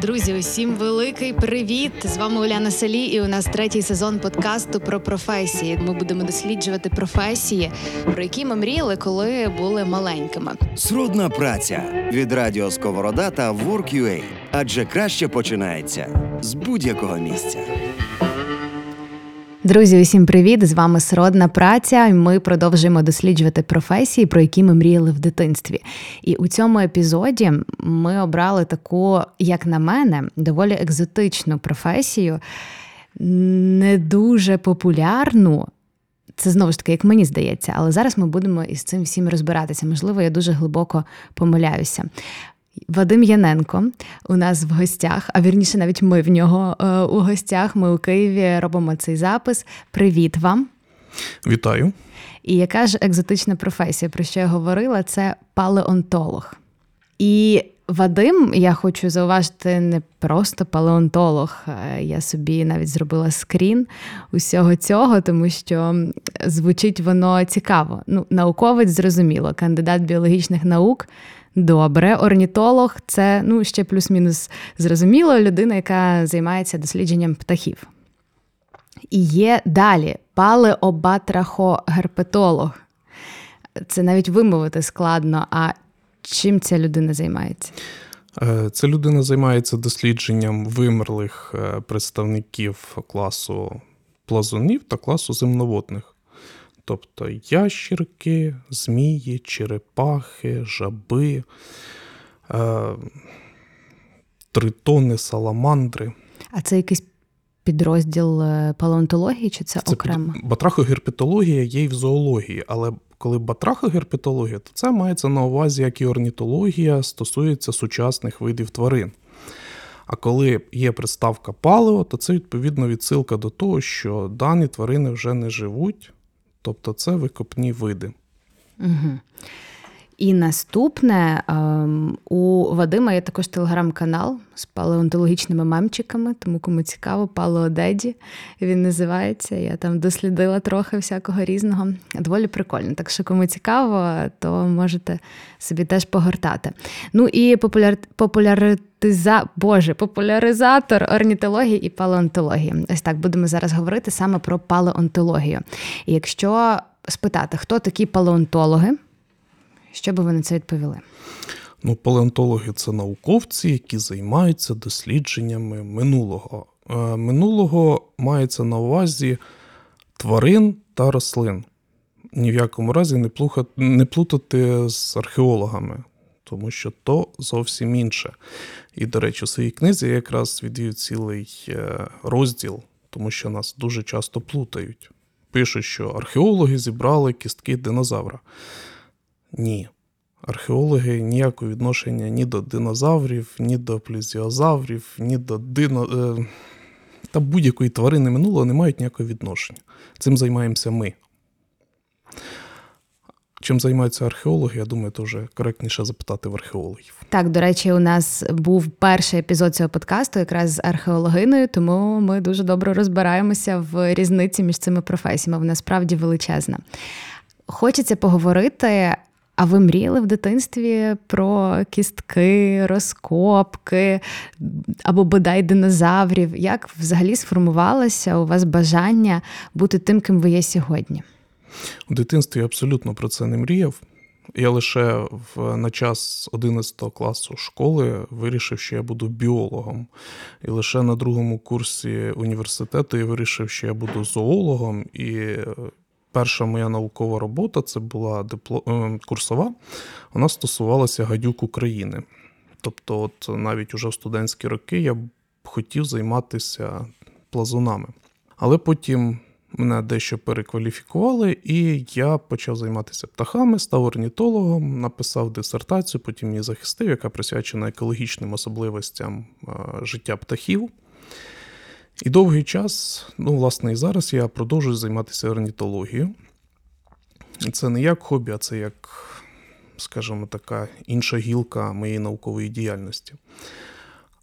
Друзі, усім великий привіт! З вами Уляна Салі, і у нас третій сезон подкасту про професії. Ми будемо досліджувати професії, про які ми мріяли, коли були маленькими. Сродна праця від радіо Сковорода та Work.ua. Адже краще починається з будь-якого місця. Друзі, усім привіт! З вами Сродна праця. Ми продовжуємо досліджувати професії, про які ми мріяли в дитинстві. І у цьому епізоді ми обрали таку, як на мене, доволі екзотичну професію, не дуже популярну. Це знову ж таки, як мені здається, але зараз ми будемо із цим всім розбиратися. Можливо, я дуже глибоко помиляюся. Вадим Яненко у нас в гостях, а вірніше, навіть ми в нього е, у гостях. Ми у Києві робимо цей запис. Привіт вам! Вітаю! І яка ж екзотична професія, про що я говорила, це палеонтолог. І Вадим, я хочу зауважити, не просто палеонтолог. Е, я собі навіть зробила скрін усього цього, тому що звучить воно цікаво. Ну, науковець зрозуміло, кандидат біологічних наук. Добре, орнітолог це ну ще плюс-мінус зрозуміло, людина, яка займається дослідженням птахів. І є далі палеобатрахогерпетолог. Це навіть вимовити складно. А чим ця людина займається? Е, ця людина займається дослідженням вимерлих е, представників класу плазунів та класу земноводних тобто ящірки, змії, черепахи, жаби, е, тритони, саламандри. А це якийсь підрозділ е, палеонтології, чи це, це окремо? Батрахогерпетологія є і в зоології, але коли батрахогерпетологія, то це мається на увазі, як і орнітологія стосується сучасних видів тварин. А коли є приставка палео, то це відповідно відсилка до того, що дані тварини вже не живуть, Тобто це викопні види. Угу. І наступне ем, у Вадима є також телеграм-канал з палеонтологічними мемчиками, тому кому цікаво, палеодеді він називається. Я там дослідила трохи всякого різного. Доволі прикольно. Так що, кому цікаво, то можете собі теж погортати. Ну і популяр... популяриза... Боже, популяризатор орнітології і палеонтології. Ось так будемо зараз говорити саме про палеонтологію. І якщо спитати, хто такі палеонтологи? Що би ви на це відповіли? Ну, палеонтологи це науковці, які займаються дослідженнями минулого. Е, минулого мається на увазі тварин та рослин. Ні в якому разі не плутати, не плутати з археологами, тому що то зовсім інше. І, до речі, у своїй книзі я якраз відвів цілий е, розділ, тому що нас дуже часто плутають. Пишуть, що археологи зібрали кістки динозавра. Ні. Археологи ніякого відношення ні до динозаврів, ні до плезіозаврів, ні до дино... Е, та будь-якої тварини минулого не мають ніякого відношення. Цим займаємося ми. Чим займаються археологи, я думаю, то вже коректніше запитати в археологів. Так, до речі, у нас був перший епізод цього подкасту, якраз з археологиною, тому ми дуже добре розбираємося в різниці між цими професіями. Вона справді величезна. Хочеться поговорити а ви мріяли в дитинстві про кістки, розкопки або бодай динозаврів? Як взагалі сформувалося у вас бажання бути тим, ким ви є сьогодні? У дитинстві я абсолютно про це не мріяв. Я лише в, на час 11 класу школи вирішив, що я буду біологом. І лише на другому курсі університету я вирішив, що я буду зоологом. І перша моя наукова робота це була дипло... Е, курсова, вона стосувалася гадюк України. Тобто, от навіть уже в студентські роки я хотів займатися плазунами. Але потім мене дещо перекваліфікували, і я почав займатися птахами, став орнітологом, написав дисертацію, потім її захистив, яка присвячена екологічним особливостям е, життя птахів. І довгий час, ну, власне, і зараз я продовжую займатися орнітологією. Це не як хобі, а це як, скажімо, така інша гілка моєї наукової діяльності.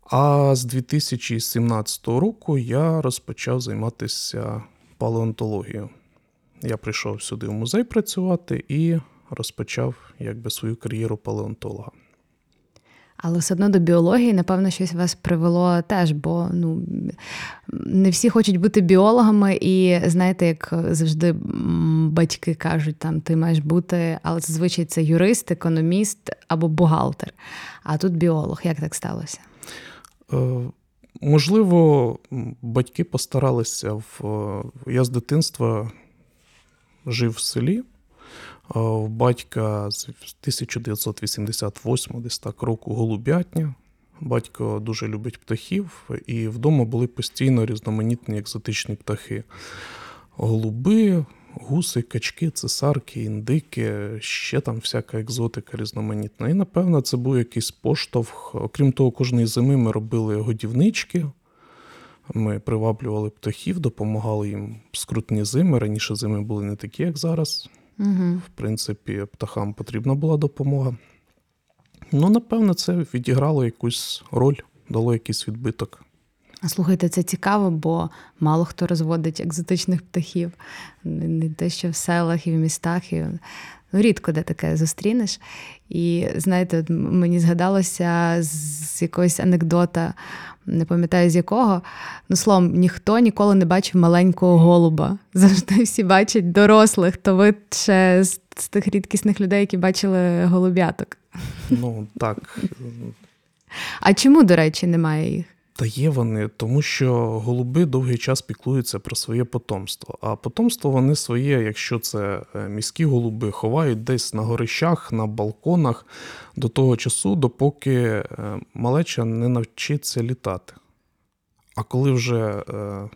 А з 2017 року я розпочав займатися палеонтологією. Я прийшов сюди в музей працювати і розпочав якби свою кар'єру палеонтолога. Але все одно до біології, напевно, щось вас привело теж, бо ну не всі хочуть бути біологами, і знаєте, як завжди батьки кажуть, там ти маєш бути, але зазвичай це юрист, економіст або бухгалтер. А тут біолог. Як так сталося? Е, можливо, батьки постаралися в я з дитинства жив в селі. В батька з 1988 десь так року голубятня. Батько дуже любить птахів, і вдома були постійно різноманітні екзотичні птахи. Голуби, гуси, качки, цесарки, індики, ще там всяка екзотика різноманітна. І, напевно, це був якийсь поштовх. Окрім того, кожної зими ми робили годівнички. Ми приваблювали птахів, допомагали їм скрутні зими. Раніше зими були не такі, як зараз. Угу. В принципі, птахам потрібна була допомога. Ну, напевно, це відіграло якусь роль, дало якийсь відбиток. А слухайте, це цікаво, бо мало хто розводить екзотичних птахів. Не те, що в селах і в містах. І... Рідко де таке зустрінеш. І знаєте, мені згадалося з якогось анекдота, не пам'ятаю з якого. Ну, словом, ніхто ніколи не бачив маленького голуба. Завжди всі бачать дорослих, то ви ще з тих рідкісних людей, які бачили голуб'яток. Ну, так. А чому, до речі, немає їх? Та є вони, тому що голуби довгий час піклуються про своє потомство. А потомство вони своє, якщо це е, міські голуби, ховають десь на горищах, на балконах до того часу, допоки е, малеча не навчиться літати. А коли вже е,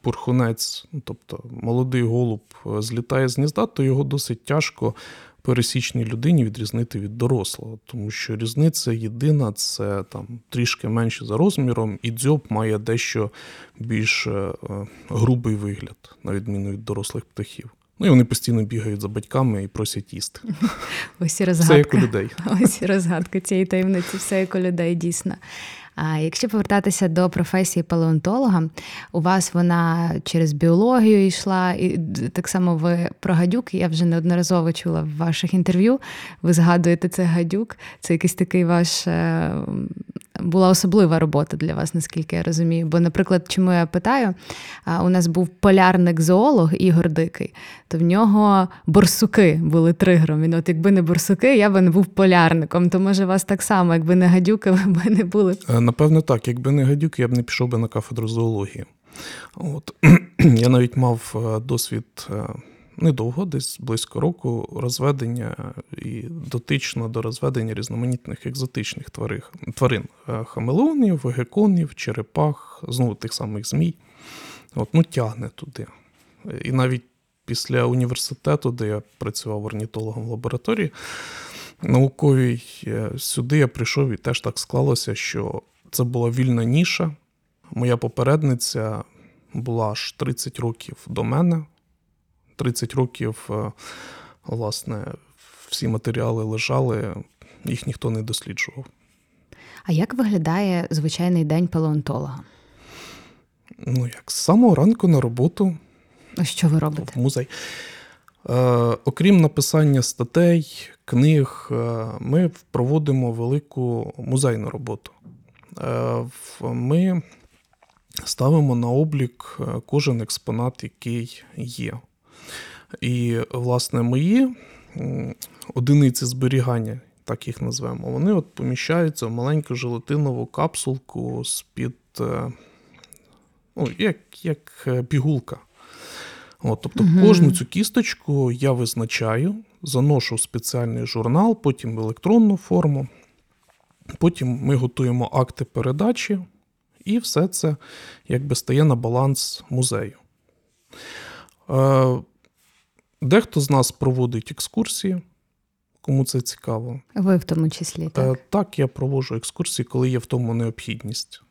пурхунець, ну, тобто молодий голуб, злітає з гнізда, то його досить тяжко пересічній людині відрізнити від дорослого, тому що різниця єдина це там трішки менше за розміром, і дзьоб має дещо більш е, грубий вигляд, на відміну від дорослих птахів. Ну і вони постійно бігають за батьками і просять їсти. Ось і розгадка. Все як у людей. Ось і розгадка цієї таємниці, все як у людей дійсно. А якщо повертатися до професії палеонтолога, у вас вона через біологію йшла, і так само ви про гадюк. Я вже неодноразово чула в ваших інтерв'ю. Ви згадуєте це гадюк, це якийсь такий ваш була особлива робота для вас, наскільки я розумію. Бо, наприклад, чому я питаю, у нас був полярник-зоолог Ігор Дикий, то в нього борсуки були тригером. Він от якби не борсуки, я би не був полярником. То може вас так само, якби не гадюки, ви б не були. Е, напевно, так. Якби не гадюки, я б не пішов би на кафедру зоології. От Я навіть мав е, досвід е, недовго, десь близько року, розведення і дотично до розведення різноманітних екзотичних тварин е, хамелеонів, геконів, черепах, знову тих самих змій. От, ну, тягне туди. І навіть після університету, де я працював орнітологом в лабораторії, науковій, е, сюди я прийшов і теж так склалося, що це була вільна ніша. Моя попередниця була аж 30 років до мене. 30 років, е, власне, всі матеріали лежали, їх ніхто не досліджував. А як виглядає звичайний день палеонтолога? Ну, як з самого ранку на роботу. А що ви робите? В музей. Е, Окрім написання статей, книг, е, ми проводимо велику музейну роботу. Е, Ми ставимо на облік е, кожен експонат, який є. І, власне, мої одиниці зберігання, так їх назвемо, вони от поміщаються в маленьку желатинову капсулку з-під, е, ну, як як е, пігулка. От, Тобто угу. кожну цю кісточку я визначаю, заношу в спеціальний журнал, потім в електронну форму. Потім ми готуємо акти передачі, і все це якби стає на баланс музею. Е, Дехто з нас проводить екскурсії, кому це цікаво. Ви в тому числі. Е, так, Так, я проводжу екскурсії, коли є в тому необхідність.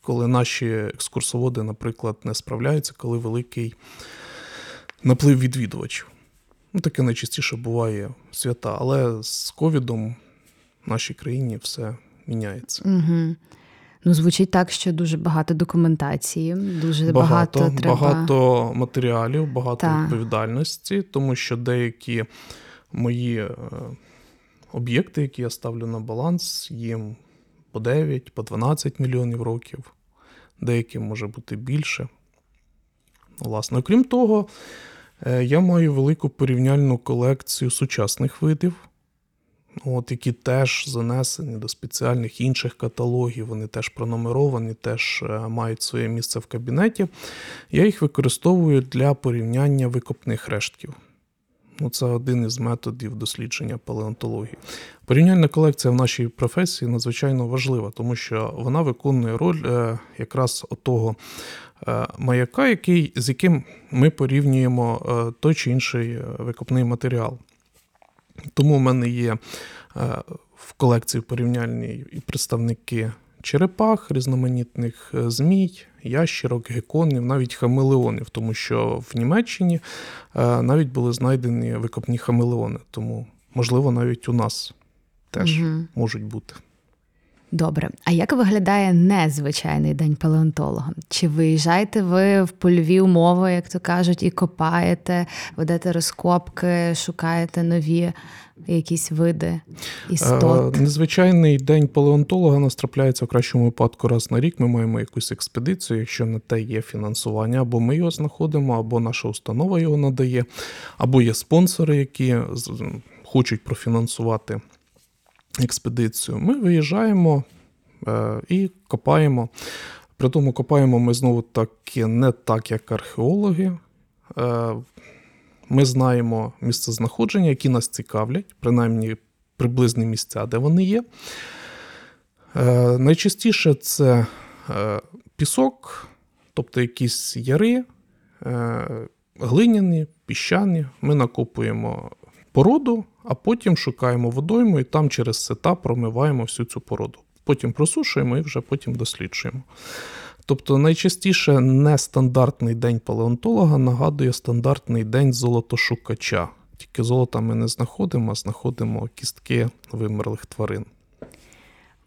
Коли наші екскурсоводи, наприклад, не справляються, коли великий наплив відвідувачів. Ну, Таке найчастіше буває свята, але з ковідом в нашій країні все міняється. Угу. Ну, звучить так, що дуже багато документації, дуже багато багато, треба... багато матеріалів, багато так. відповідальності, тому що деякі мої е, об'єкти, які я ставлю на баланс, їм по 9, по 12 мільйонів років, деяким може бути більше. Власне, окрім того, е, я маю велику порівняльну колекцію сучасних видів, от, які теж занесені до спеціальних інших каталогів, вони теж пронумеровані, теж е, мають своє місце в кабінеті. Я їх використовую для порівняння викопних рештків. Ну, Це один із методів дослідження палеонтології. Порівняльна колекція в нашій професії надзвичайно важлива, тому що вона виконує роль е, якраз того е, маяка, який, з яким ми порівнюємо той чи інший викопний матеріал. Тому в мене є е, в колекції порівняльній і представники черепах, різноманітних е, змій, ящерок, геконів, навіть хамелеонів, тому що в Німеччині е, навіть були знайдені викопні хамелеони, тому, можливо, навіть у нас теж угу. можуть бути. Добре. А як виглядає незвичайний день палеонтолога? Чи виїжджаєте ви в польові умови, як то кажуть, і копаєте, ведете розкопки, шукаєте нові якісь види істот? Е, Незвичайний день палеонтолога нас трапляється в кращому випадку раз на рік. Ми маємо якусь експедицію, якщо на те є фінансування, або ми його знаходимо, або наша установа його надає, або є спонсори, які хочуть профінансувати експедицію. Ми виїжджаємо е, і копаємо. При тому копаємо ми знову таки не так, як археологи. Е, Ми знаємо місцезнаходження, які нас цікавлять, принаймні приблизні місця, де вони є. Е, Найчастіше це пісок, тобто якісь яри, глиняні, піщані. Ми накопуємо породу, а потім шукаємо водойму і там через сета промиваємо всю цю породу. Потім просушуємо і вже потім досліджуємо. Тобто найчастіше нестандартний день палеонтолога нагадує стандартний день золотошукача. Тільки золота ми не знаходимо, а знаходимо кістки вимерлих тварин.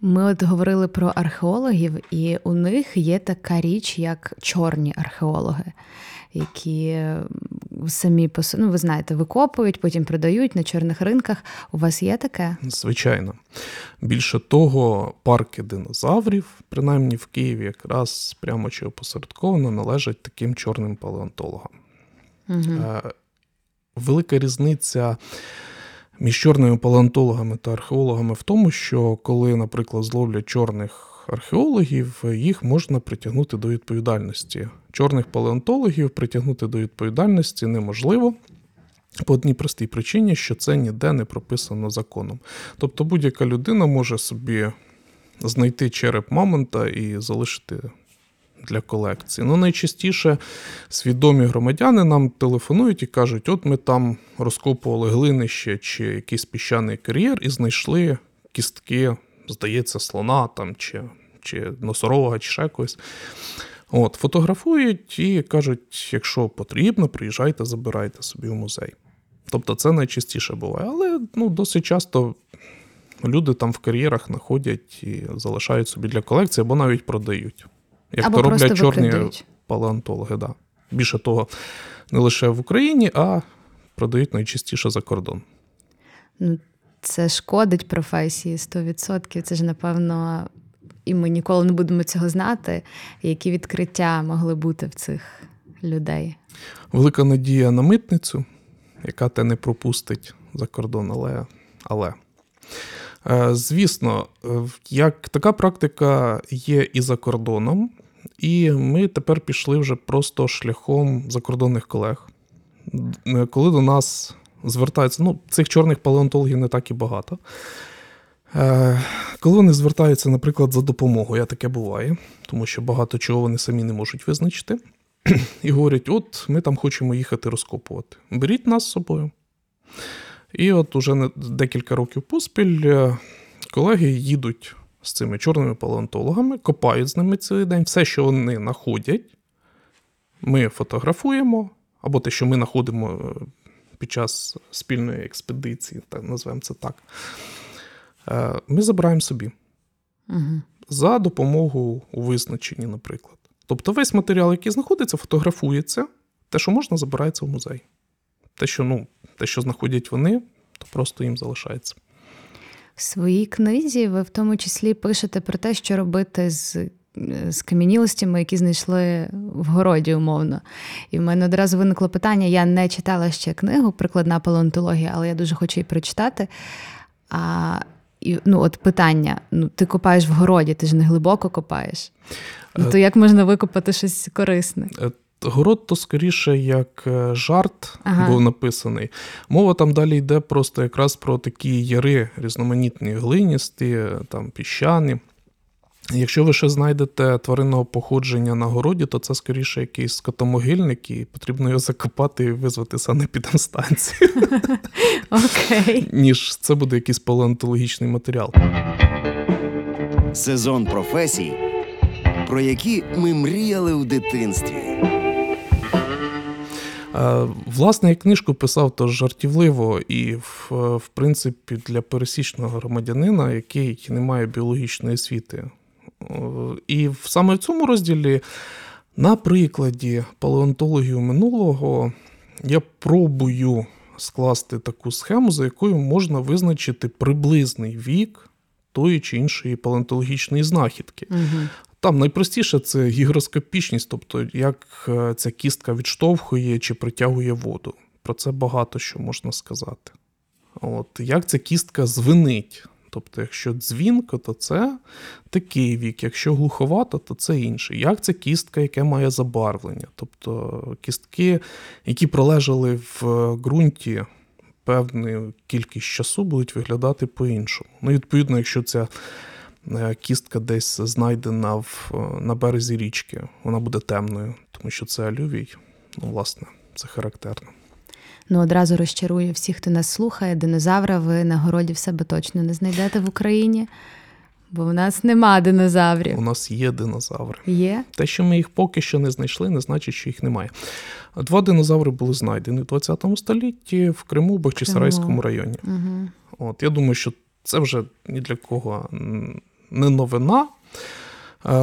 Ми от говорили про археологів, і у них є така річ, як чорні археологи, які самі ну, ви знаєте, викопують, потім продають на чорних ринках. У вас є таке? Звичайно. Більше того, парки динозаврів, принаймні в Києві, якраз прямо чи опосередковано належать таким чорним палеонтологам. Е, Велика різниця між чорними палеонтологами та археологами в тому, що коли, наприклад, зловлять чорних археологів, їх можна притягнути до відповідальності. Чорних палеонтологів притягнути до відповідальності неможливо. По одній простій причині, що це ніде не прописано законом. Тобто будь-яка людина може собі знайти череп мамонта і залишити для колекції. Ну, найчастіше свідомі громадяни нам телефонують і кажуть: от ми там розкопували глинище чи якийсь піщаний кар'єр і знайшли кістки, здається, слона там, чи, чи носорога, чи ще когось. От, фотографують і кажуть, якщо потрібно, приїжджайте, забирайте собі в музей. Тобто це найчастіше буває. Але ну, досить часто люди там в кар'єрах знаходять і залишають собі для колекції, або навіть продають. Як Або то роблять чорні викидають. палеонтологи. Да. Більше того, не лише в Україні, а продають найчастіше за кордон. Ну, це шкодить професії 100%. Це ж, напевно, і ми ніколи не будемо цього знати, які відкриття могли бути в цих людей. Велика надія на митницю, яка те не пропустить за кордон, але. але. Е, Звісно, е, як така практика є і за кордоном, і ми тепер пішли вже просто шляхом закордонних колег. Е, Коли до нас звертаються, ну, цих чорних палеонтологів не так і багато. Е, Коли вони звертаються, наприклад, за допомогою, а таке буває, тому що багато чого вони самі не можуть визначити, і говорять: от ми там хочемо їхати розкопувати. Беріть нас з собою. І от уже декілька років поспіль е, колеги їдуть з цими чорними палеонтологами, копають з ними цілий день. Все, що вони знаходять, ми фотографуємо, або те, що ми знаходимо е, під час спільної експедиції, так назвемо це так. е, Ми забираємо собі Угу. за допомогою у визначенні, наприклад. Тобто весь матеріал, який знаходиться, фотографується, те, що можна, забирається в музей. Те, що, ну, те, що знаходять вони, то просто їм залишається. В своїй книзі ви в тому числі пишете про те, що робити з. З кам'янілостями, які знайшли в городі, умовно. І в мене одразу виникло питання: я не читала ще книгу Прикладна палеонтологія, але я дуже хочу її прочитати. А, і, ну, от питання: ну, ти копаєш в городі, ти ж не глибоко копаєш. Ну, то як можна викопати щось корисне? Е, Город то скоріше як е, жарт Ага. був написаний. Мова там далі йде просто якраз про такі яри різноманітні, глиністі, е, там піщані. Якщо ви ще знайдете тваринного походження на городі, то це скоріше якийсь скотомогильник, і потрібно його закопати і визвати санепідемстанцію, Окей. ніж це буде якийсь палеонтологічний матеріал. Сезон професій, про які ми мріяли у дитинстві. Е, Власне, я книжку писав то жартівливо і, в, в принципі, для пересічного громадянина, який не має біологічної освіти. І в- саме в цьому розділі, на прикладі палеонтології минулого, я пробую скласти таку схему, за якою можна визначити приблизний вік тої чи іншої палеонтологічної знахідки. Угу. Там найпростіше це гігроскопічність, тобто як е, ця кістка відштовхує чи притягує воду. Про це багато що можна сказати. От, як ця кістка звенить. Тобто, якщо дзвінко, то це такий вік, якщо глуховато, то це інший. Як ця кістка, яке має забарвлення? Тобто кістки, які пролежали в ґрунті певну кількість часу, будуть виглядати по-іншому. Ну, відповідно, якщо ця е, кістка десь знайдена в, е, на березі річки, вона буде темною, тому що це алювій. Ну, власне, це характерно. Ну, одразу розчарую всіх, хто нас слухає. Динозавра ви на городі в себе точно не знайдете в Україні, бо в нас нема динозаврів. У нас є динозаври. Є? Те, що ми їх поки що не знайшли, не значить, що їх немає. Два динозаври були знайдені в 20 столітті в Криму, в Бахчисарайському районі. Угу. От, я думаю, що це вже ні для кого не новина. Е,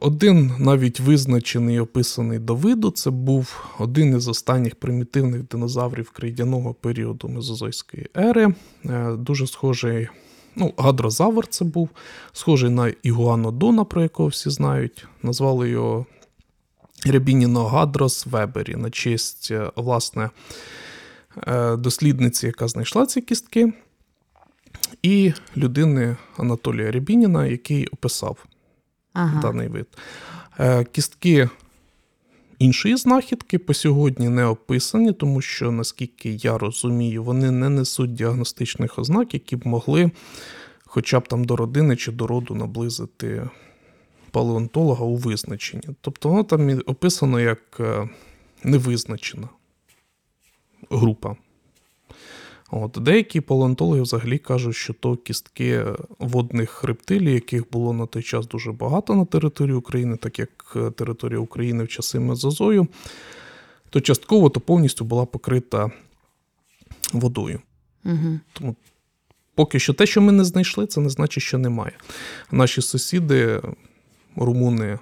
Один навіть визначений і описаний до виду, це був один із останніх примітивних динозаврів крейдяного періоду Мезозойської ери. Е, Дуже схожий, ну, гадрозавр це був, схожий на Ігуанодона, про якого всі знають. Назвали його Рябініно-Гадрос Вебері на честь, е, власне, дослідниці, яка знайшла ці кістки, і людини Анатолія Рябініна, який описав Ага. даний вид. Е, Кістки іншої знахідки по сьогодні не описані, тому що, наскільки я розумію, вони не несуть діагностичних ознак, які б могли хоча б там до родини чи до роду наблизити палеонтолога у визначенні. Тобто воно там описано як е, невизначена група. От, деякі палеонтологи взагалі кажуть, що то кістки водних рептилій, яких було на той час дуже багато на території України, так як е, територія України в часи Мезозою, то частково то повністю була покрита водою. Угу. Тому поки що те, що ми не знайшли, це не значить, що немає. Наші сусіди, румуни,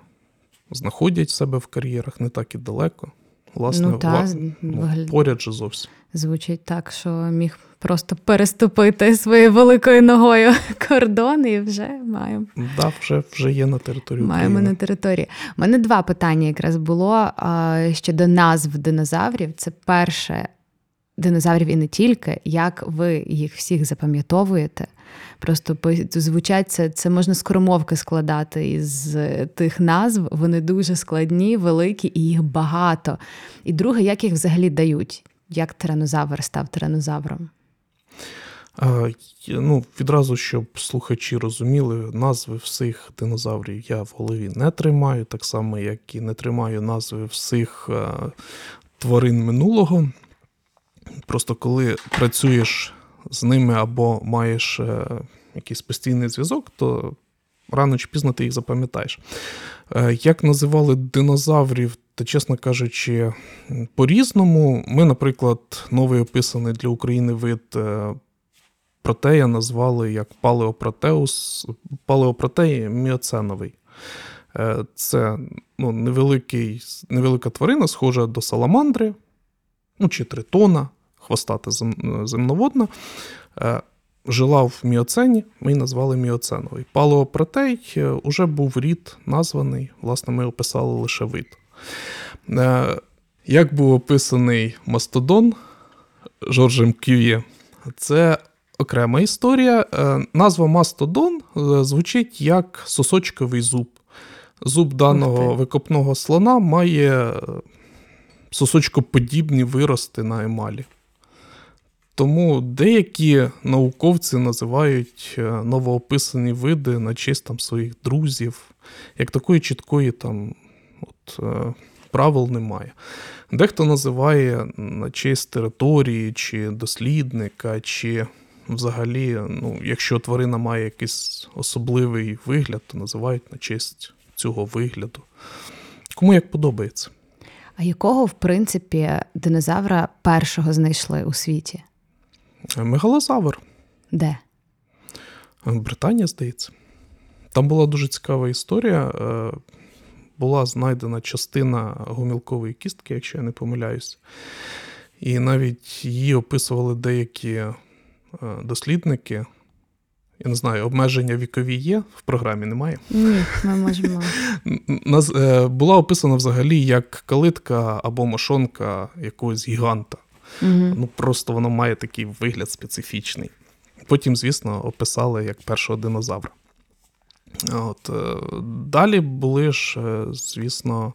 знаходять себе в кар'єрах не так і далеко. Власне, Ну, та, вла- ну, поряд же зовсім. Звучить так, що міг просто переступити своєю великою ногою кордон і вже маємо. Да, вже, вже є на території Маємо України. на території. У мене два питання якраз було а, щодо назв динозаврів. Це перше динозаврів і не тільки. Як ви їх всіх запам'ятовуєте? Просто звучать це, це можна скоромовки складати із е, тих назв. Вони дуже складні, великі і їх багато. І друге, як їх взагалі дають? Як тиранозавр став тиранозавром? А, ну, відразу, щоб слухачі розуміли, назви всіх динозаврів я в голові не тримаю, так само, як і не тримаю назви всіх е, тварин минулого. Просто коли працюєш з ними або маєш е, якийсь постійний зв'язок, то рано чи пізно ти їх запам'ятаєш. Е, Як називали динозаврів, та, чесно кажучи, по-різному. Ми, наприклад, новий описаний для України вид е, протея назвали як палеопротеус, палеопротей міоценовий. Це ну, невеликий, невелика тварина, схожа до саламандри, ну, чи тритона, хвостата земноводна. Е, жила в міоцені, ми її назвали міоценовий. Палеопротей вже був рід названий, власне, ми описали лише вид. Як був описаний мастодон Жоржем Кює, це окрема історія. Назва мастодон звучить як сосочковий зуб. Зуб даного викопного слона має сосочкоподібні вирости на емалі. Тому деякі науковці називають е, новоописані види на честь там, своїх друзів. Як такої чіткої там от, е, правил немає. Дехто називає на честь території, чи дослідника, чи взагалі, ну, якщо тварина має якийсь особливий вигляд, то називають на честь цього вигляду. Кому як подобається. А якого, в принципі, динозавра першого знайшли у світі? Мегалозавр. Де? Британія, здається. Там була дуже цікава історія. Е, була знайдена частина гомілкової кістки, якщо я не помиляюсь. І навіть її описували деякі е, дослідники. Я не знаю, обмеження вікові є в програмі немає? Ні, ми можемо. Е, Була описана взагалі як калитка або мошонка якогось гіганта. Ну Просто воно має такий вигляд специфічний. Потім, звісно, описали як першого динозавра. От, е, Далі були ж, е, звісно,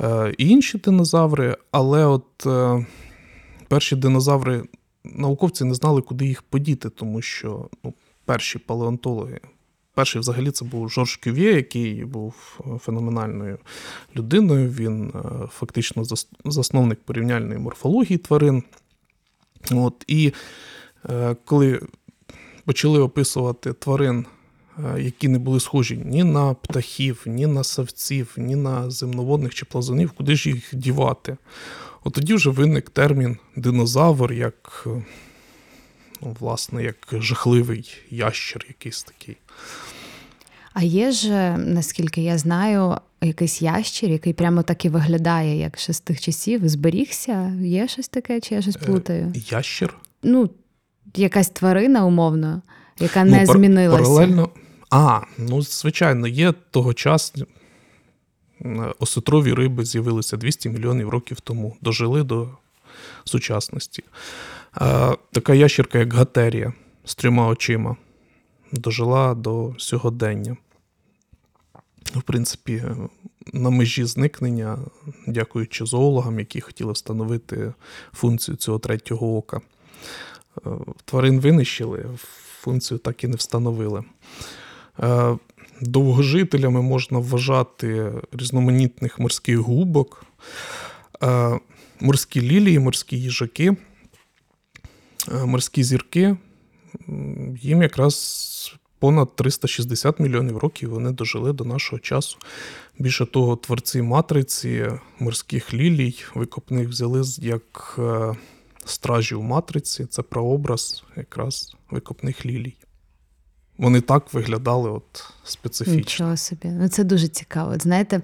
е, інші динозаври, але от перші динозаври науковці не знали, куди їх подіти, тому що ну, перші палеонтологи. Перший, взагалі, це був Жорж Кювє, який був феноменальною людиною. Він фактично засновник порівняльної морфології тварин. От, І коли почали описувати тварин Е, які не були схожі ні на птахів, ні на савців, ні на земноводних чи плазунів, куди ж їх дівати. От тоді вже виник термін динозавр, як е, ну, власне, як жахливий ящер якийсь такий. А є ж, наскільки я знаю, якийсь ящер, який прямо так і виглядає, як ще з тих часів, зберігся? Є щось таке, чи я щось е, плутаю? Ящер? Ну, якась тварина, умовно, яка не ну, змінилася. Паралельно а, ну, звичайно, є тогочасні осетрові риби з'явилися 200 мільйонів років тому, дожили до сучасності. А, Така ящерка, як Гатерія з трьома очима, дожила до сьогодення. В принципі, на межі зникнення, дякуючи зоологам, які хотіли встановити функцію цього третього ока. Тварин винищили, функцію так і не встановили. Е, довгожителями можна вважати різноманітних морських губок, е, морські лілії, морські їжаки, е, морські зірки. Їм якраз понад 360 мільйонів років вони дожили до нашого часу. Більше того, творці матриці морських лілій викопних взяли як стражі у матриці. Це прообраз якраз викопних лілій. Вони так виглядали от специфічно. Нічого собі. Ну це дуже цікаво. От, знаєте,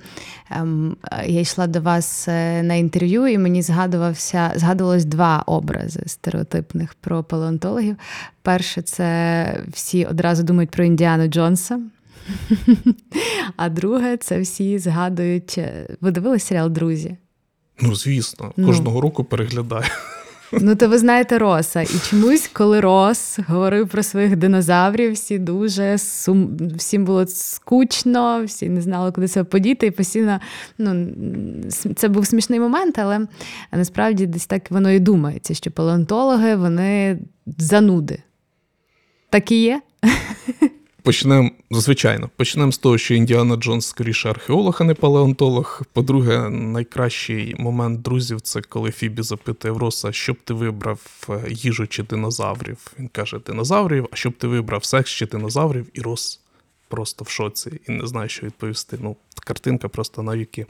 ем, я йшла до вас е, на інтерв'ю, і мені згадувався, згадувалось два образи стереотипних про палеонтологів. Перше, це всі одразу думають про Індіану Джонса. А друге, це всі згадують. Е, ви дивилися серіал Друзі? Ну, звісно, кожного ну. року переглядаю. Ну, то ви знаєте Роса. І чомусь, коли Рос говорив про своїх динозаврів, всі дуже сум... всім було скучно, всі не знали, куди себе подіти. І постійно ну, це був смішний момент, але насправді десь так воно і думається, що палеонтологи вони зануди. Так і є. Почнемо, звичайно, почнемо з того, що Індіана Джонс скоріше археолог, а не палеонтолог. По-друге, найкращий момент друзів це коли Фібі запитує Роса, що б ти вибрав е, їжу чи динозаврів. Він каже, динозаврів, а щоб ти вибрав секс чи динозаврів, і Рос просто в шоці і не знає, що відповісти. Ну, картинка просто на віки.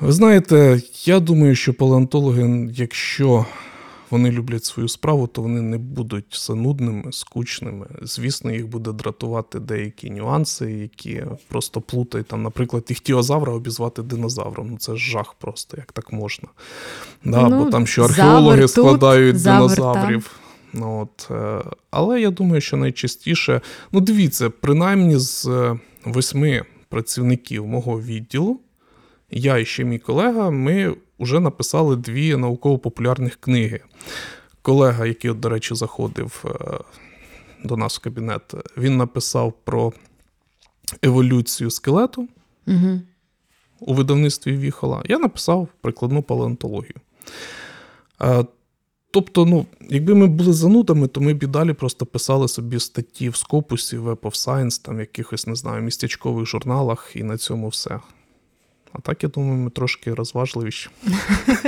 Ви знаєте, я думаю, що палеонтологи, якщо вони люблять свою справу, то вони не будуть занудними, скучними. Звісно, їх буде дратувати деякі нюанси, які просто плутають. Там, наприклад, іхтіозавра обізвати динозавром. Ну це ж жах просто, як так можна. Да, ну, Бо там що археологи складають тут, динозаврів. Ну, от, е, Але я думаю, що найчастіше, ну дивіться, принаймні з е, восьми працівників мого відділу, я і ще мій колега, ми вже написали дві науково-популярних книги. Колега, який, от, до речі, заходив е, до нас в кабінет, він написав про еволюцію скелету Угу. у видавництві Віхола. Я написав прикладну палеонтологію. Е, Тобто, ну, якби ми були занудами, то ми б і далі просто писали собі статті в Скопусі, Web of Science, там в якихось, не знаю, містечкових журналах, і на цьому все. А так, я думаю, ми трошки розважливіші.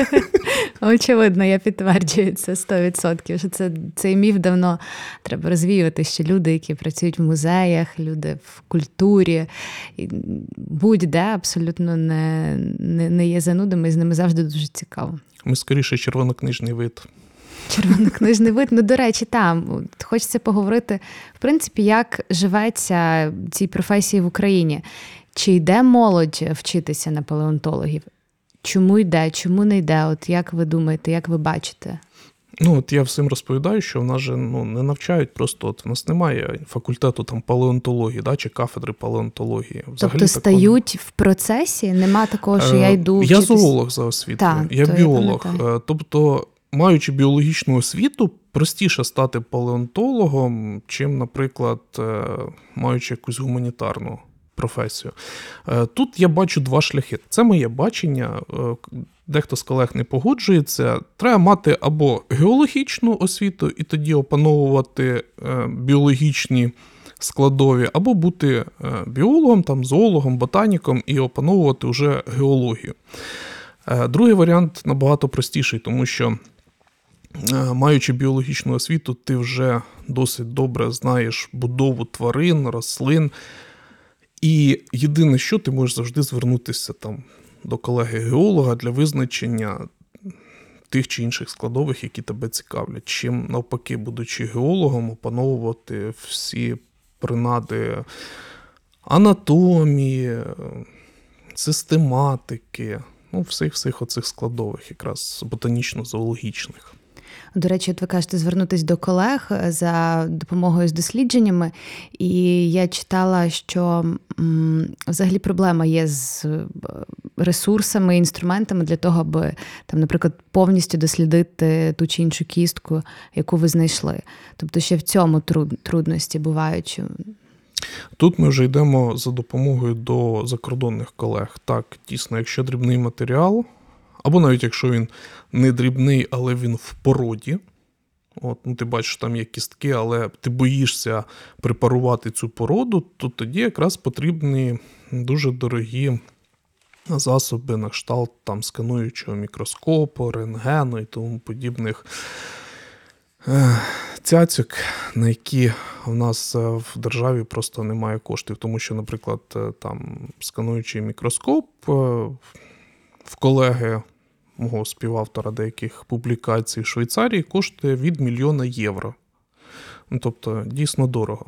Очевидно, я підтверджую це 100%, що це, цей міф давно треба розвіювати, що люди, які працюють в музеях, люди в культурі, будь-де абсолютно не, не, не є занудами, і з ними завжди дуже цікаво. Ми скоріше червонокнижний вид. Червонокнижний вид. Ну, до речі, там хочеться поговорити, в принципі, як живеться цій професії в Україні. Чи йде молодь вчитися на палеонтологів? Чому йде, чому не йде? От як ви думаєте, як ви бачите? Ну, от я всім розповідаю, що в нас же ну, не навчають просто, от в нас немає факультету там палеонтології, да, чи кафедри палеонтології. Взагалі тобто такого стають в процесі? Нема такого, що я Е, йду. Я вчитись? зоолог за освітою, Так, я то я біолог. пам'ятаю. Е, Тобто, маючи біологічну освіту, простіше стати палеонтологом, чим, наприклад, е, маючи якусь гуманітарну професію. Е, Тут я бачу два шляхи. Це моє бачення. Е, Дехто з колег не погоджується. Треба мати або геологічну освіту і тоді опановувати е, біологічні складові, або бути біологом, там, зоологом, ботаніком і опановувати вже геологію. Другий варіант набагато простіший, тому що, маючи біологічну освіту, ти вже досить добре знаєш будову тварин, рослин. І єдине, що ти можеш завжди звернутися там до колеги-геолога для визначення тих чи інших складових, які тебе цікавлять. Чим навпаки, будучи геологом, опановувати всі принади анатомії, систематики, ну, всіх всіх оцих складових, якраз ботанічно-зоологічних. До речі, от ви кажете звернутися до колег за допомогою з дослідженнями. І я читала, що взагалі проблема є з е, ресурсами, інструментами для того, аби там, наприклад, повністю дослідити ту чи іншу кістку, яку ви знайшли. Тобто, ще в цьому труд- трудності бувають. Тут ми вже йдемо за допомогою до закордонних колег. Так, дійсно, якщо дрібний матеріал, або навіть якщо він не дрібний, але він в породі. От, ну, ти бачиш, там є кістки, але ти боїшся препарувати цю породу, то тоді якраз потрібні дуже дорогі засоби на кшталт там, скануючого мікроскопу, рентгену і тому подібних е, цяцьок, на які в нас е, в державі просто немає коштів. Тому що, наприклад, е, там скануючий мікроскоп в колеги мого співавтора деяких публікацій в Швейцарії коштує від мільйона євро. Ну, тобто, дійсно дорого.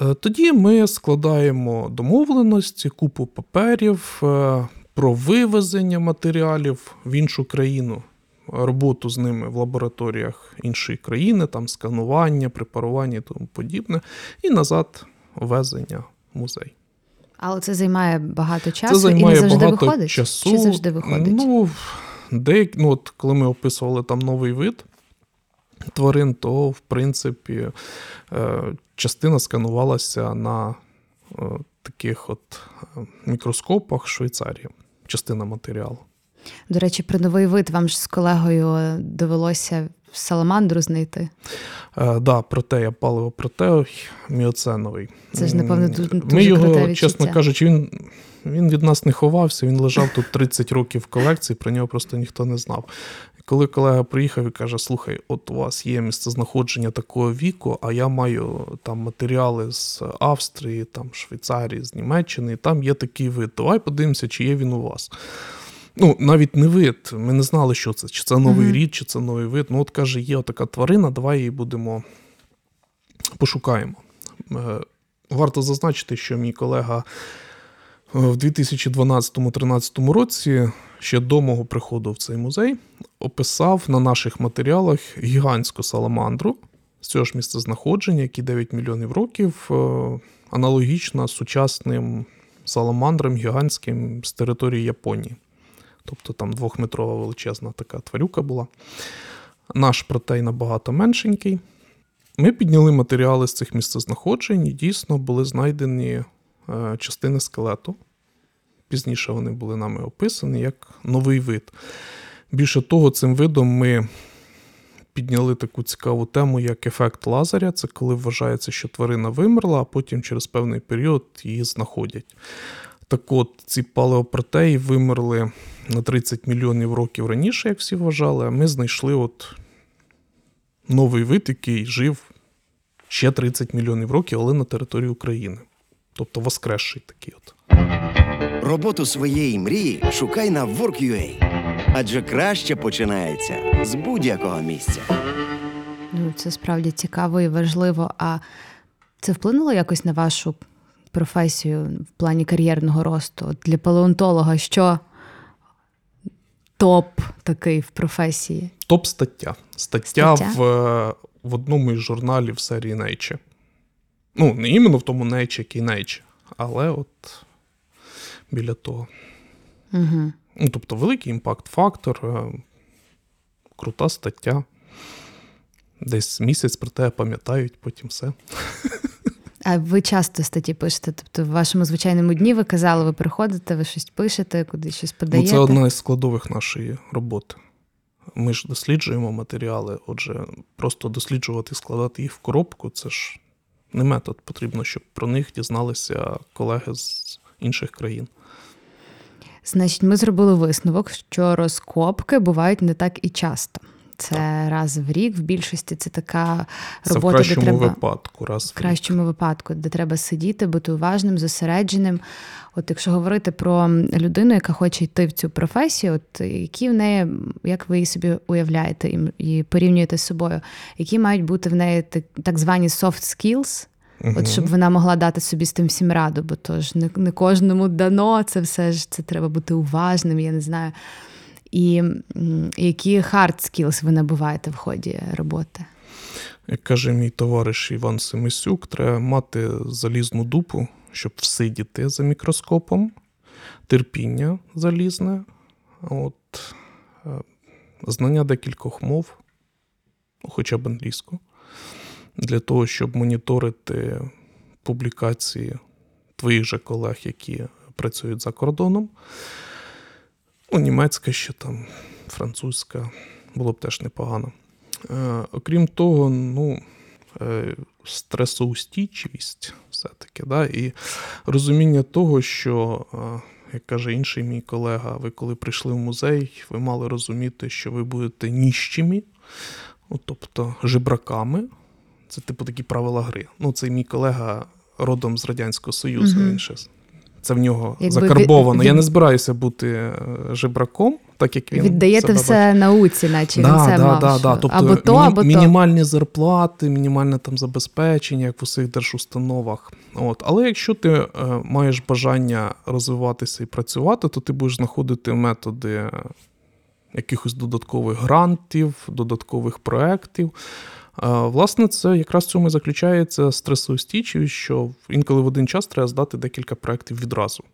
Е, Тоді ми складаємо домовленості, купу паперів е, про вивезення матеріалів в іншу країну, роботу з ними в лабораторіях іншої країни, там сканування, препарування і тому подібне, і назад ввезення в музей. Але це займає багато часу Це займає і не завжди багато виходить. часу. Чи завжди виходить? Ну, деяк, ну, от коли ми описували там новий вид тварин, то в принципі е, частина сканувалася на е, таких от е, мікроскопах Швейцарії, частина матеріалу. До речі, про новий вид вам ж з колегою довелося саламандру знайти. Е, да, протея, паливо протеой, міоценовий. Це ж, напевно, дуже- Ми дуже його, круте чесно кажучи, він, він від нас не ховався, він лежав тут 30 років в колекції, про нього просто ніхто не знав. Коли колега приїхав і каже: слухай, от у вас є місцезнаходження такого віку, а я маю там матеріали з Австрії, там Швейцарії, з Німеччини, і там є такий вид. Давай подивимося, чи є він у вас. Ну, навіть не вид. Ми не знали, що це, чи це новий Мгм. рід, чи це новий вид. Ну, от каже, є така тварина, давай її будемо пошукаємо. Е, Варто зазначити, що мій колега в 2012-2013 році, ще до мого приходу в цей музей, описав на наших матеріалах гігантську саламандру з цього ж місцезнаходження, які 9 мільйонів років, е, аналогічна сучасним саламандрам гігантським з території Японії. Тобто там двохметрова величезна така тварюка була. Наш протей набагато меншенький. Ми підняли матеріали з цих місцезнаходжень і дійсно були знайдені е, частини скелету. Пізніше вони були нами описані як новий вид. Більше того, цим видом ми підняли таку цікаву тему, як ефект лазаря. Це коли вважається, що тварина вимерла, а потім через певний період її знаходять. Так от, ці палеопротеї вимерли на 30 мільйонів років раніше, як всі вважали, а ми знайшли от новий вид, який жив ще 30 мільйонів років, але на території України. Тобто воскресший такий от. Роботу своєї мрії шукай на Work.ua. Адже краще починається з будь-якого місця. Ну, це справді цікаво і важливо. А це вплинуло якось на вашу професію в плані кар'єрного росту? От Для палеонтолога, що топ такий в професії? Топ стаття. Стаття, Стаття? В, в одному із журналів серії Nature. Ну, не іменно в тому Nature, який Nature, але от біля того. Угу. Ну, тобто, великий імпакт-фактор, е, крута стаття. Десь місяць про тебе пам'ятають, потім все. А ви часто статті пишете? Тобто, в вашому звичайному дні ви казали, ви приходите, ви щось пишете, куди щось подаєте? Ну, це одна із складових нашої роботи. Ми ж досліджуємо матеріали, отже, просто досліджувати і складати їх в коробку це ж не метод. Потрібно, щоб про них дізналися колеги з інших країн. Значить, ми зробили висновок, що розкопки бувають не так і часто. Це раз в рік, в більшості це така Це в робота, де треба випадку. Раз в в рік. випадку, де треба сидіти, бути уважним, зосередженим. От якщо говорити про людину, яка хоче йти в цю професію, от які в неї, як ви її собі уявляєте і, порівнюєте з собою, які мають бути в неї так, звані soft skills, Мгм. От щоб вона могла дати собі з тим всім раду, бо то ж не, не кожному дано, це все ж це треба бути уважним, я не знаю. І які hard skills ви набуваєте в ході роботи? Як каже мій товариш Іван Семисюк, треба мати залізну дупу, щоб всидіти за мікроскопом, терпіння залізне, от, е, знання декількох мов, хоча б англійську, для того, щоб моніторити публікації твоїх же колег, які працюють за кордоном. Ну, німецька ще там, французька, було б теж непогано. Е, окрім того, ну, е, стресоустійчивість все-таки, да, і розуміння того, що, е, як каже інший мій колега, ви коли прийшли в музей, ви мали розуміти, що ви будете ніщими, ну, тобто жебраками. Це типу такі правила гри. Ну, це мій колега родом з Радянського Союзу. Мгм. Він ще це в нього Якби закарбовано. від- Я не збираюся бути е, жебраком, так як він Віддаєте все науці, наче Да, він це да, мав. да, що да. Тобто або то, міні- або мінімальні зарплати, мінімальне там забезпечення, як в усіх держустановах. От. Але якщо ти е, маєш бажання розвиватися і працювати, то ти будеш знаходити методи якихось додаткових грантів, додаткових проєктів. Власне, це якраз в цьому і заключається стресоустійчивість, що інколи в один час треба здати декілька проєктів відразу.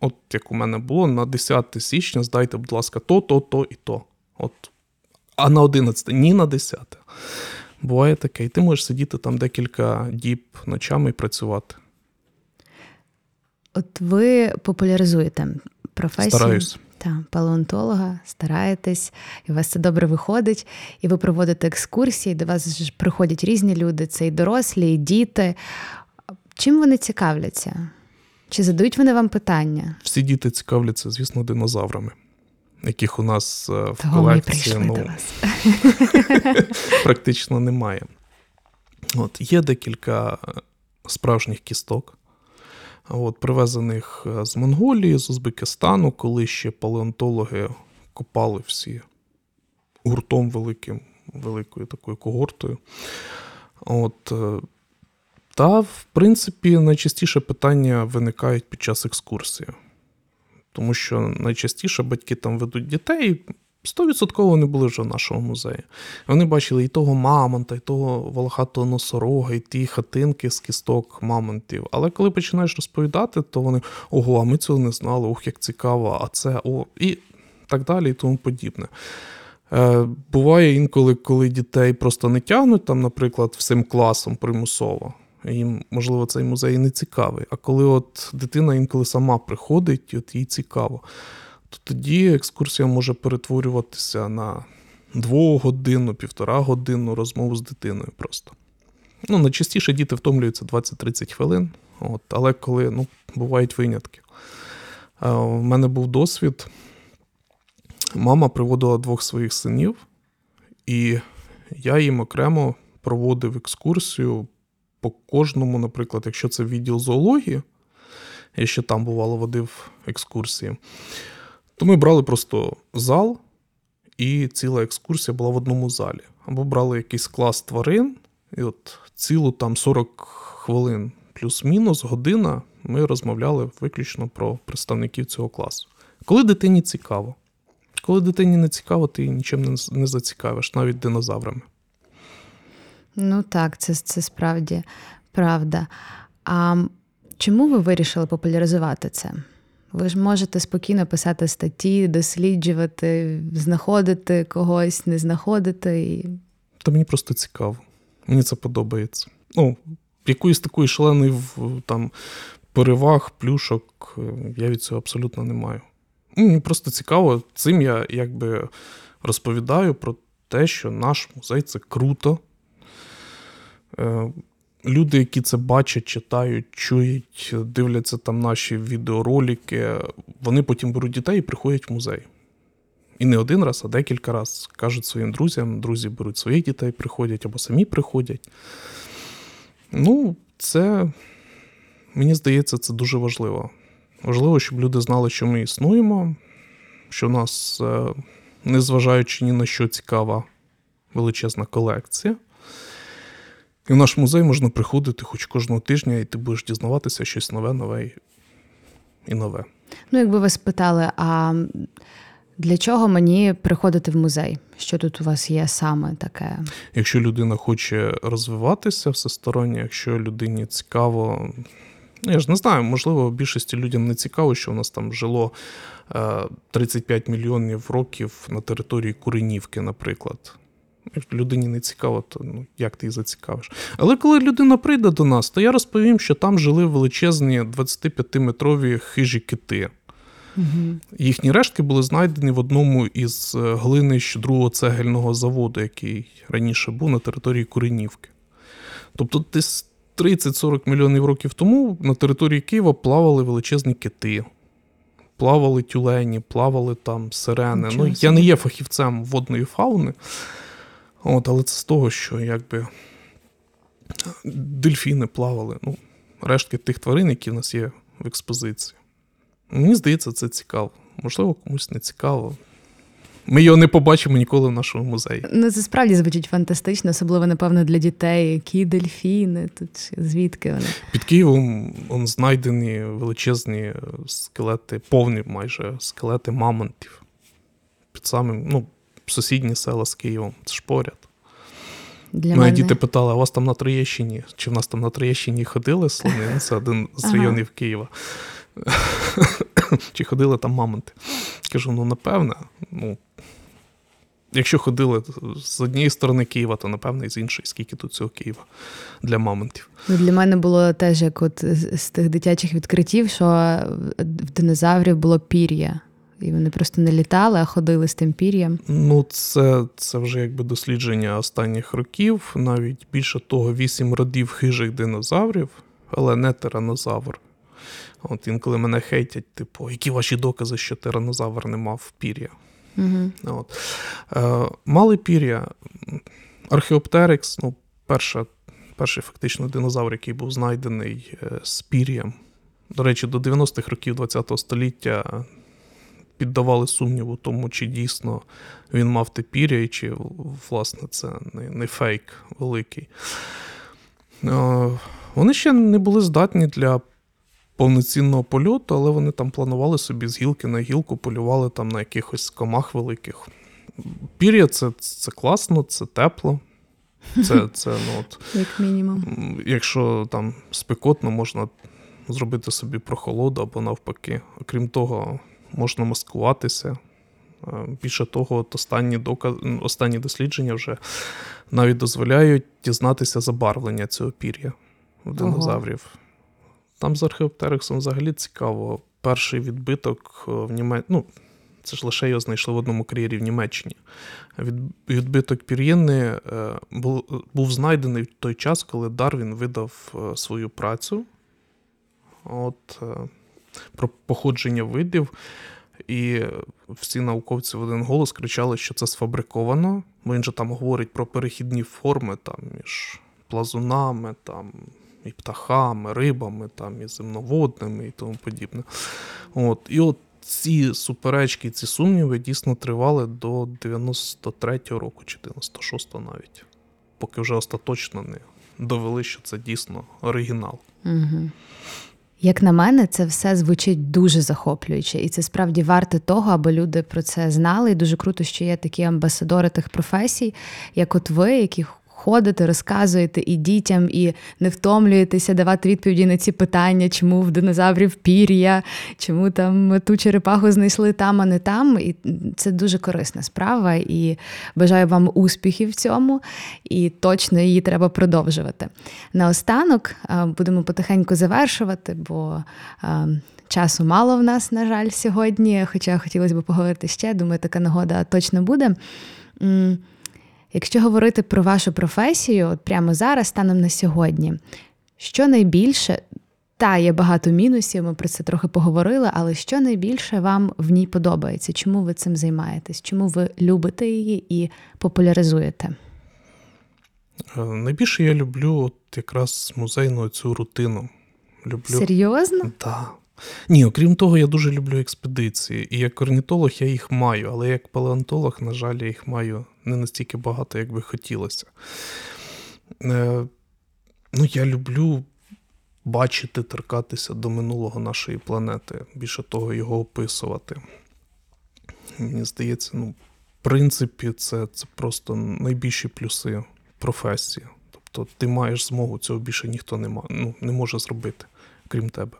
От як у мене було на 10 січня, здайте, будь ласка, то, то, то і то. От. А на 11, ні на 10. Буває таке. І ти можеш сидіти там декілька діб ночами і працювати. От ви популяризуєте професію. Стараюсь. Та, палеонтолога, стараєтесь, і у вас це добре виходить, і ви проводите екскурсії, до вас ж приходять різні люди, це і дорослі, і діти. Чим вони цікавляться? Чи задають вони вам питання? Всі діти цікавляться, звісно, динозаврами, яких у нас е, в Того колекції ну, до вас. практично немає. От, є декілька е, справжніх кісток, от, привезених е, з Монголії, з Узбекистану, коли ще палеонтологи копали всі гуртом великим, великою такою когортою. От, е, Та, в принципі, найчастіше питання виникають під час екскурсії. Тому що найчастіше батьки там ведуть дітей, 100% вони були вже в нашому музеї. Вони бачили і того мамонта, і того волохатого носорога, і ті хатинки з кісток мамонтів. Але коли починаєш розповідати, то вони ого, а ми цього не знали, ох, як цікаво, а це о, і так далі, і тому подібне. Е, Буває інколи, коли дітей просто не тягнуть, там, наприклад, всім класом примусово. Їм, можливо, цей музей не цікавий. А коли от дитина інколи сама приходить, от їй цікаво, то тоді екскурсія може перетворюватися на двогодинну, півтора годинну розмову з дитиною просто. Ну, найчастіше діти втомлюються 20-30 хвилин, от, але коли ну, бувають винятки. У мене був досвід. Мама приводила двох своїх синів, і я їм окремо проводив екскурсію по кожному, наприклад, якщо це відділ зоології, я ще там бувало водив екскурсії, то ми брали просто зал, і ціла екскурсія була в одному залі. Або брали якийсь клас тварин, і от цілу там 40 хвилин плюс-мінус година ми розмовляли виключно про представників цього класу. Коли дитині цікаво. Коли дитині не цікаво, ти нічим не зацікавиш, навіть динозаврами. Ну так, це, це справді правда. А чому ви вирішили популяризувати це? Ви ж можете спокійно писати статті, досліджувати, знаходити когось, не знаходити. І... Та мені просто цікаво. Мені це подобається. Ну, якоїсь такої шаленої там, переваг, плюшок е, я від цього абсолютно не маю. Мені просто цікаво, цим я якби розповідаю про те, що наш музей це круто. Люди, які це бачать, читають, чують, дивляться там наші відеоролики, вони потім беруть дітей і приходять в музей. І не один раз, а декілька разів кажуть своїм друзям, друзі беруть своїх дітей, приходять або самі приходять. Ну, це, мені здається, це дуже важливо. Важливо, щоб люди знали, що ми існуємо, що в нас, е, незважаючи ні на що цікава величезна колекція. І в наш музей можна приходити хоч кожного тижня, і ти будеш дізнаватися щось нове, нове і нове. Ну, якби ви спитали, а для чого мені приходити в музей? Що тут у вас є саме таке? Якщо людина хоче розвиватися всесторонньо, якщо людині цікаво. Ну, я ж не знаю, можливо, більшості людям не цікаво, що у нас там жило 35 мільйонів років на території Куренівки, наприклад. Людині не цікаво, то ну, як ти її зацікавиш. Але коли людина прийде до нас, то я розповім, що там жили величезні 25-метрові хижі кити. Угу. Їхні рештки були знайдені в одному із е, глинищ другого цегельного заводу, який раніше був на території Куренівки. Тобто, десь 30-40 мільйонів років тому на території Києва плавали величезні кити. Плавали тюлені, плавали там сирени. ну, Я не є фахівцем водної фауни. От, Але це з того, що якби дельфіни плавали. Ну, Рештки тих тварин, які в нас є в експозиції. Мені здається, це цікаво. Можливо, комусь не цікаво. Ми його не побачимо ніколи в нашому музеї. Ну, це справді звучить фантастично, особливо, напевно, для дітей. Які дельфіни, тут звідки вони? Під Києвом он, знайдені величезні скелети, повні майже скелети мамонтів. Під самим, ну, сусідні села з Києвом. Це ж поряд. Для Мої мене... діти питали, а у вас там на Троєщині? Чи в нас там на Троєщині ходили слони? Ну, це один з районів Києва. Чи ходили там мамонти? Кажу, ну напевне, ну. Якщо ходили з однієї сторони Києва, то напевно і з іншої, скільки тут цього Києва для мамонтів. Ну, Для мене було теж як от з тих дитячих відкриттів, що в динозаврів було пір'я. І вони просто не літали, а ходили з тим пір'ям. Ну, це це вже якби дослідження останніх років. Навіть більше того, вісім родів хижих динозаврів, але не тиранозавр. От інколи мене хейтять, типу, які ваші докази, що тиранозавр не мав пір'я? Угу. От. Е, Мали пір'я. Археоптерикс, ну, перша, перший фактично динозавр, який був знайдений е, з пір'ям. До речі, до 90-х років ХХ століття піддавали сумніву тому, чи дійсно він мав те пір'я, і чи, власне, це не, не фейк великий. Е, Вони ще не були здатні для повноцінного польоту, але вони там планували собі з гілки на гілку, полювали там на якихось комах великих. Пір'я це, це класно, це тепло. Це, це, ну, от, Як мінімум. якщо там спекотно, можна зробити собі прохолоду або навпаки. Окрім того, можна маскуватися. Е, Більше того, от останні, доказ... останні дослідження вже навіть дозволяють дізнатися забарвлення цього пір'я Ого. динозаврів. Там з археоптерексом взагалі цікаво. Перший відбиток е, в Німеччині. Ну, це ж лише його знайшли в одному кар'єрі в Німеччині. Від... Відбиток пір'їни е, був, знайдений в той час, коли Дарвін видав свою працю от, про походження видів. І всі науковці в один голос кричали, що це сфабриковано. Він же там говорить про перехідні форми там, між плазунами, там, і птахами, рибами, там, і земноводними і тому подібне. От, і от ці суперечки, ці сумніви дійсно тривали до 93-го року, чи 96-го навіть, поки вже остаточно не довели, що це дійсно оригінал. Угу. Як на мене, це все звучить дуже захоплююче, і це справді варте того, аби люди про це знали. І дуже круто, що є такі амбасадори тих професій, як от ви, які ходите, розказуєте і дітям, і не втомлюєтеся давати відповіді на ці питання, чому в динозаврів пір'я, чому там ту черепаху знайшли там, а не там. І це дуже корисна справа. І бажаю вам успіхів в цьому, і точно її треба продовжувати. Наостанок будемо потихеньку завершувати, бо часу мало в нас, на жаль, сьогодні. Хоча хотілося б поговорити ще. Думаю, така нагода точно буде. Якщо говорити про вашу професію, от прямо зараз, станом на сьогодні, що найбільше, та є багато мінусів, ми про це трохи поговорили, але що найбільше вам в ній подобається? Чому ви цим займаєтесь? Чому ви любите її і популяризуєте? Е, Найбільше я люблю от якраз музейну цю рутину. Люблю Серйозно? Так. Ні, окрім того, я дуже люблю експедиції. І як орнітолог я їх маю, але як палеонтолог, на жаль, я їх маю не настільки багато, як би хотілося. Е, ну, я люблю бачити, торкатися до минулого нашої планети, більше того, його описувати. Мені здається, ну, в принципі, це, це просто найбільші плюси професії. Тобто ти маєш змогу, цього більше ніхто не, ма, ну, не може зробити, крім тебе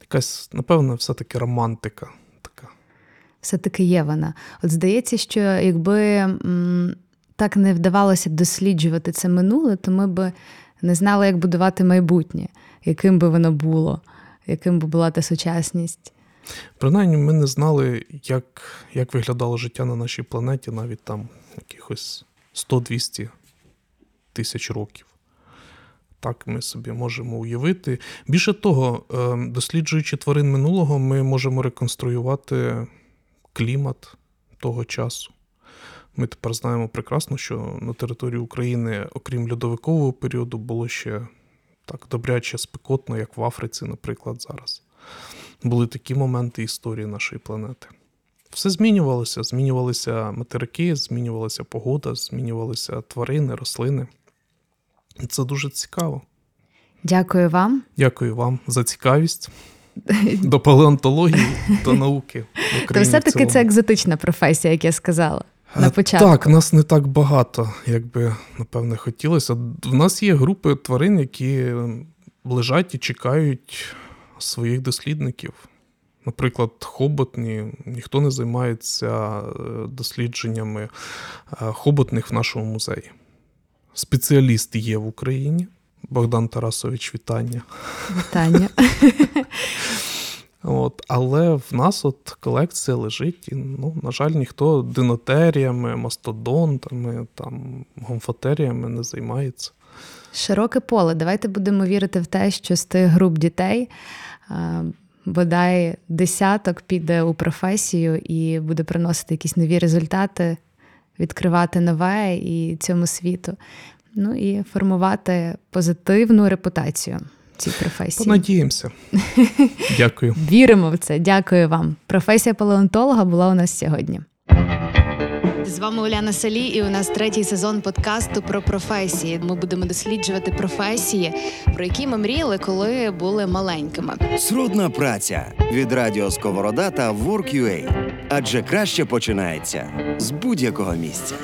якась, напевно, все-таки романтика така. Все-таки є вона. От здається, що якби так не вдавалося досліджувати це минуле, то ми б не знали, як будувати майбутнє, яким би воно було, яким би була та сучасність. Принаймні, ми не знали, як, як виглядало життя на нашій планеті навіть там якихось 100-200 тисяч років. Так ми собі можемо уявити. Більше того, е, досліджуючи тварин минулого, ми можемо реконструювати клімат того часу. Ми тепер знаємо прекрасно, що на території України, окрім льодовикового періоду, було ще так добряче спекотно, як в Африці, наприклад, зараз. Були такі моменти історії нашої планети. Все змінювалося. Змінювалися материки, змінювалася погода, змінювалися тварини, рослини. Це дуже цікаво. Дякую вам. Дякую вам за цікавість до палеонтології, до науки. То все-таки це екзотична професія, як я сказала на Е, початку. Так, нас не так багато, як би, напевне, хотілося. В нас є групи тварин, які лежать і чекають своїх дослідників. Наприклад, хоботні, ніхто не займається е, дослідженнями е, хоботних в нашому музеї. Спеціаліст є в Україні. Богдан Тарасович, вітання. Вітання. От, але в нас от колекція лежить, і, ну, на жаль, ніхто динотеріями, мастодонтами, там, гомфотеріями не займається. Широке поле. Давайте будемо вірити в те, що з тих груп дітей е, бодай десяток піде у професію і буде приносити якісь нові результати, відкривати нове і цьому світу. Ну і формувати позитивну репутацію цій професії. Понадіємося. Дякую. Віримо в це. Дякую вам. Професія палеонтолога була у нас сьогодні. З вами Уляна Салі, і у нас третій сезон подкасту про професії. Ми будемо досліджувати професії, про які ми мріяли, коли були маленькими. Сродна праця від Радіо Сковорода та Work.ua. Адже краще починається з будь-якого місця.